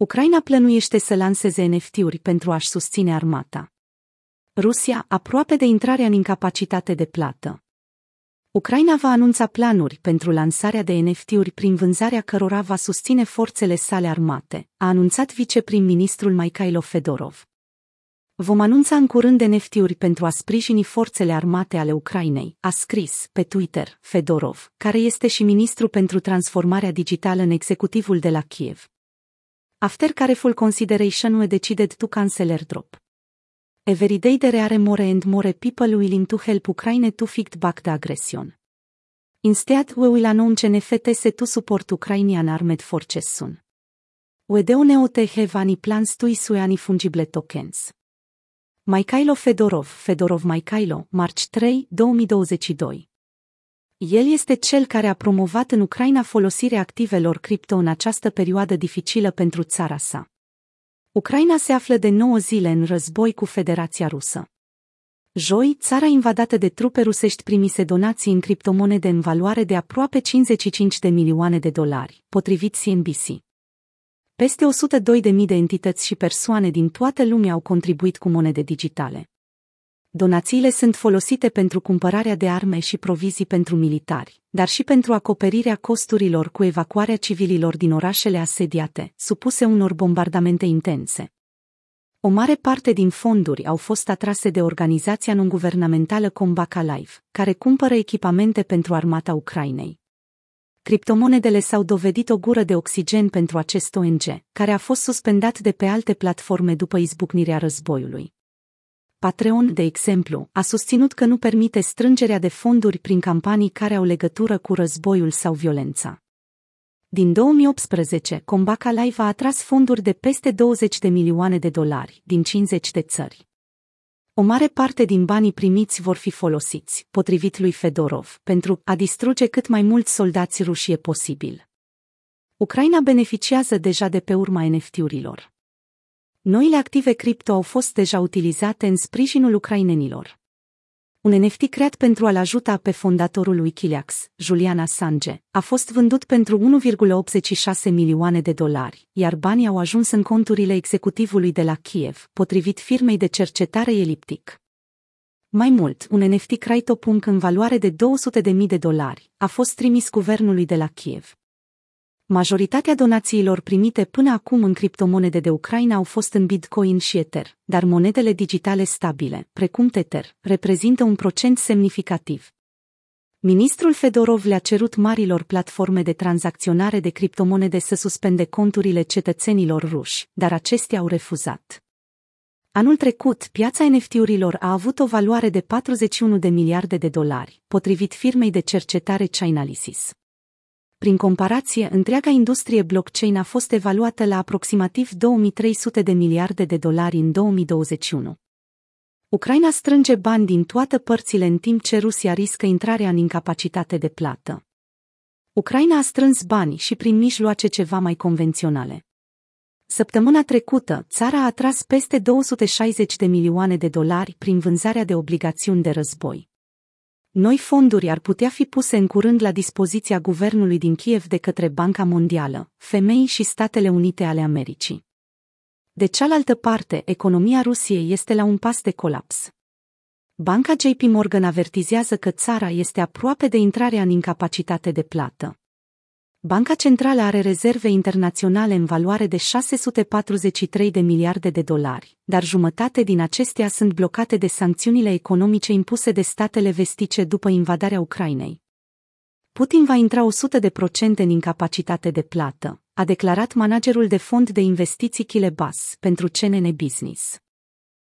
Ucraina plănuiește să lanseze NFT-uri pentru a-și susține armata. Rusia aproape de intrarea în incapacitate de plată. Ucraina va anunța planuri pentru lansarea de NFT-uri prin vânzarea cărora va susține forțele sale armate, a anunțat viceprim-ministrul Mikhailo Fedorov. Vom anunța în curând NFT-uri pentru a sprijini forțele armate ale Ucrainei, a scris pe Twitter Fedorov, care este și ministru pentru transformarea digitală în executivul de la Kiev. After careful consideration we decided to cancel airdrop. Every day there are more and more people willing to help Ukraine to fight back the aggression. Instead, we will announce NFTs to support Ukrainian armed forces soon. We don't have any plans to issue any fungible tokens. Mikhailo Fedorov, Fedorov Mikhailo, marci 3, 2022 el este cel care a promovat în Ucraina folosirea activelor cripto în această perioadă dificilă pentru țara sa. Ucraina se află de 9 zile în război cu Federația Rusă. Joi, țara invadată de trupe rusești primise donații în criptomonede în valoare de aproape 55 de milioane de dolari, potrivit CNBC. Peste 102.000 de entități și persoane din toată lumea au contribuit cu monede digitale. Donațiile sunt folosite pentru cumpărarea de arme și provizii pentru militari, dar și pentru acoperirea costurilor cu evacuarea civililor din orașele asediate, supuse unor bombardamente intense. O mare parte din fonduri au fost atrase de organizația non-guvernamentală Combaca Live, care cumpără echipamente pentru armata Ucrainei. Criptomonedele s-au dovedit o gură de oxigen pentru acest ONG, care a fost suspendat de pe alte platforme după izbucnirea războiului. Patreon, de exemplu, a susținut că nu permite strângerea de fonduri prin campanii care au legătură cu războiul sau violența. Din 2018, Combaca Live a atras fonduri de peste 20 de milioane de dolari din 50 de țări. O mare parte din banii primiți vor fi folosiți, potrivit lui Fedorov, pentru a distruge cât mai mulți soldați ruși e posibil. Ucraina beneficiază deja de pe urma NFT-urilor. Noile active cripto au fost deja utilizate în sprijinul ucrainenilor. Un NFT creat pentru a-l ajuta pe fondatorul Wikileaks, Julian Assange, a fost vândut pentru 1,86 milioane de dolari, iar banii au ajuns în conturile executivului de la Kiev, potrivit firmei de cercetare Elliptic. Mai mult, un NFT CryptoPunk în valoare de 200.000 de dolari a fost trimis guvernului de la Kiev. Majoritatea donațiilor primite până acum în criptomonede de Ucraina au fost în Bitcoin și Ether, dar monedele digitale stabile, precum Tether, reprezintă un procent semnificativ. Ministrul Fedorov le-a cerut marilor platforme de tranzacționare de criptomonede să suspende conturile cetățenilor ruși, dar acestea au refuzat. Anul trecut, piața NFT-urilor a avut o valoare de 41 de miliarde de dolari, potrivit firmei de cercetare Chainalysis. Prin comparație, întreaga industrie blockchain a fost evaluată la aproximativ 2300 de miliarde de dolari în 2021. Ucraina strânge bani din toate părțile în timp ce Rusia riscă intrarea în incapacitate de plată. Ucraina a strâns bani și prin mijloace ceva mai convenționale. Săptămâna trecută, țara a atras peste 260 de milioane de dolari prin vânzarea de obligațiuni de război. Noi fonduri ar putea fi puse în curând la dispoziția guvernului din Kiev de către Banca Mondială, Femei și Statele Unite ale Americii. De cealaltă parte, economia Rusiei este la un pas de colaps. Banca JP Morgan avertizează că țara este aproape de intrarea în incapacitate de plată. Banca Centrală are rezerve internaționale în valoare de 643 de miliarde de dolari, dar jumătate din acestea sunt blocate de sancțiunile economice impuse de statele vestice după invadarea Ucrainei. Putin va intra 100% în incapacitate de plată, a declarat managerul de fond de investiții Kilebas pentru CNN Business.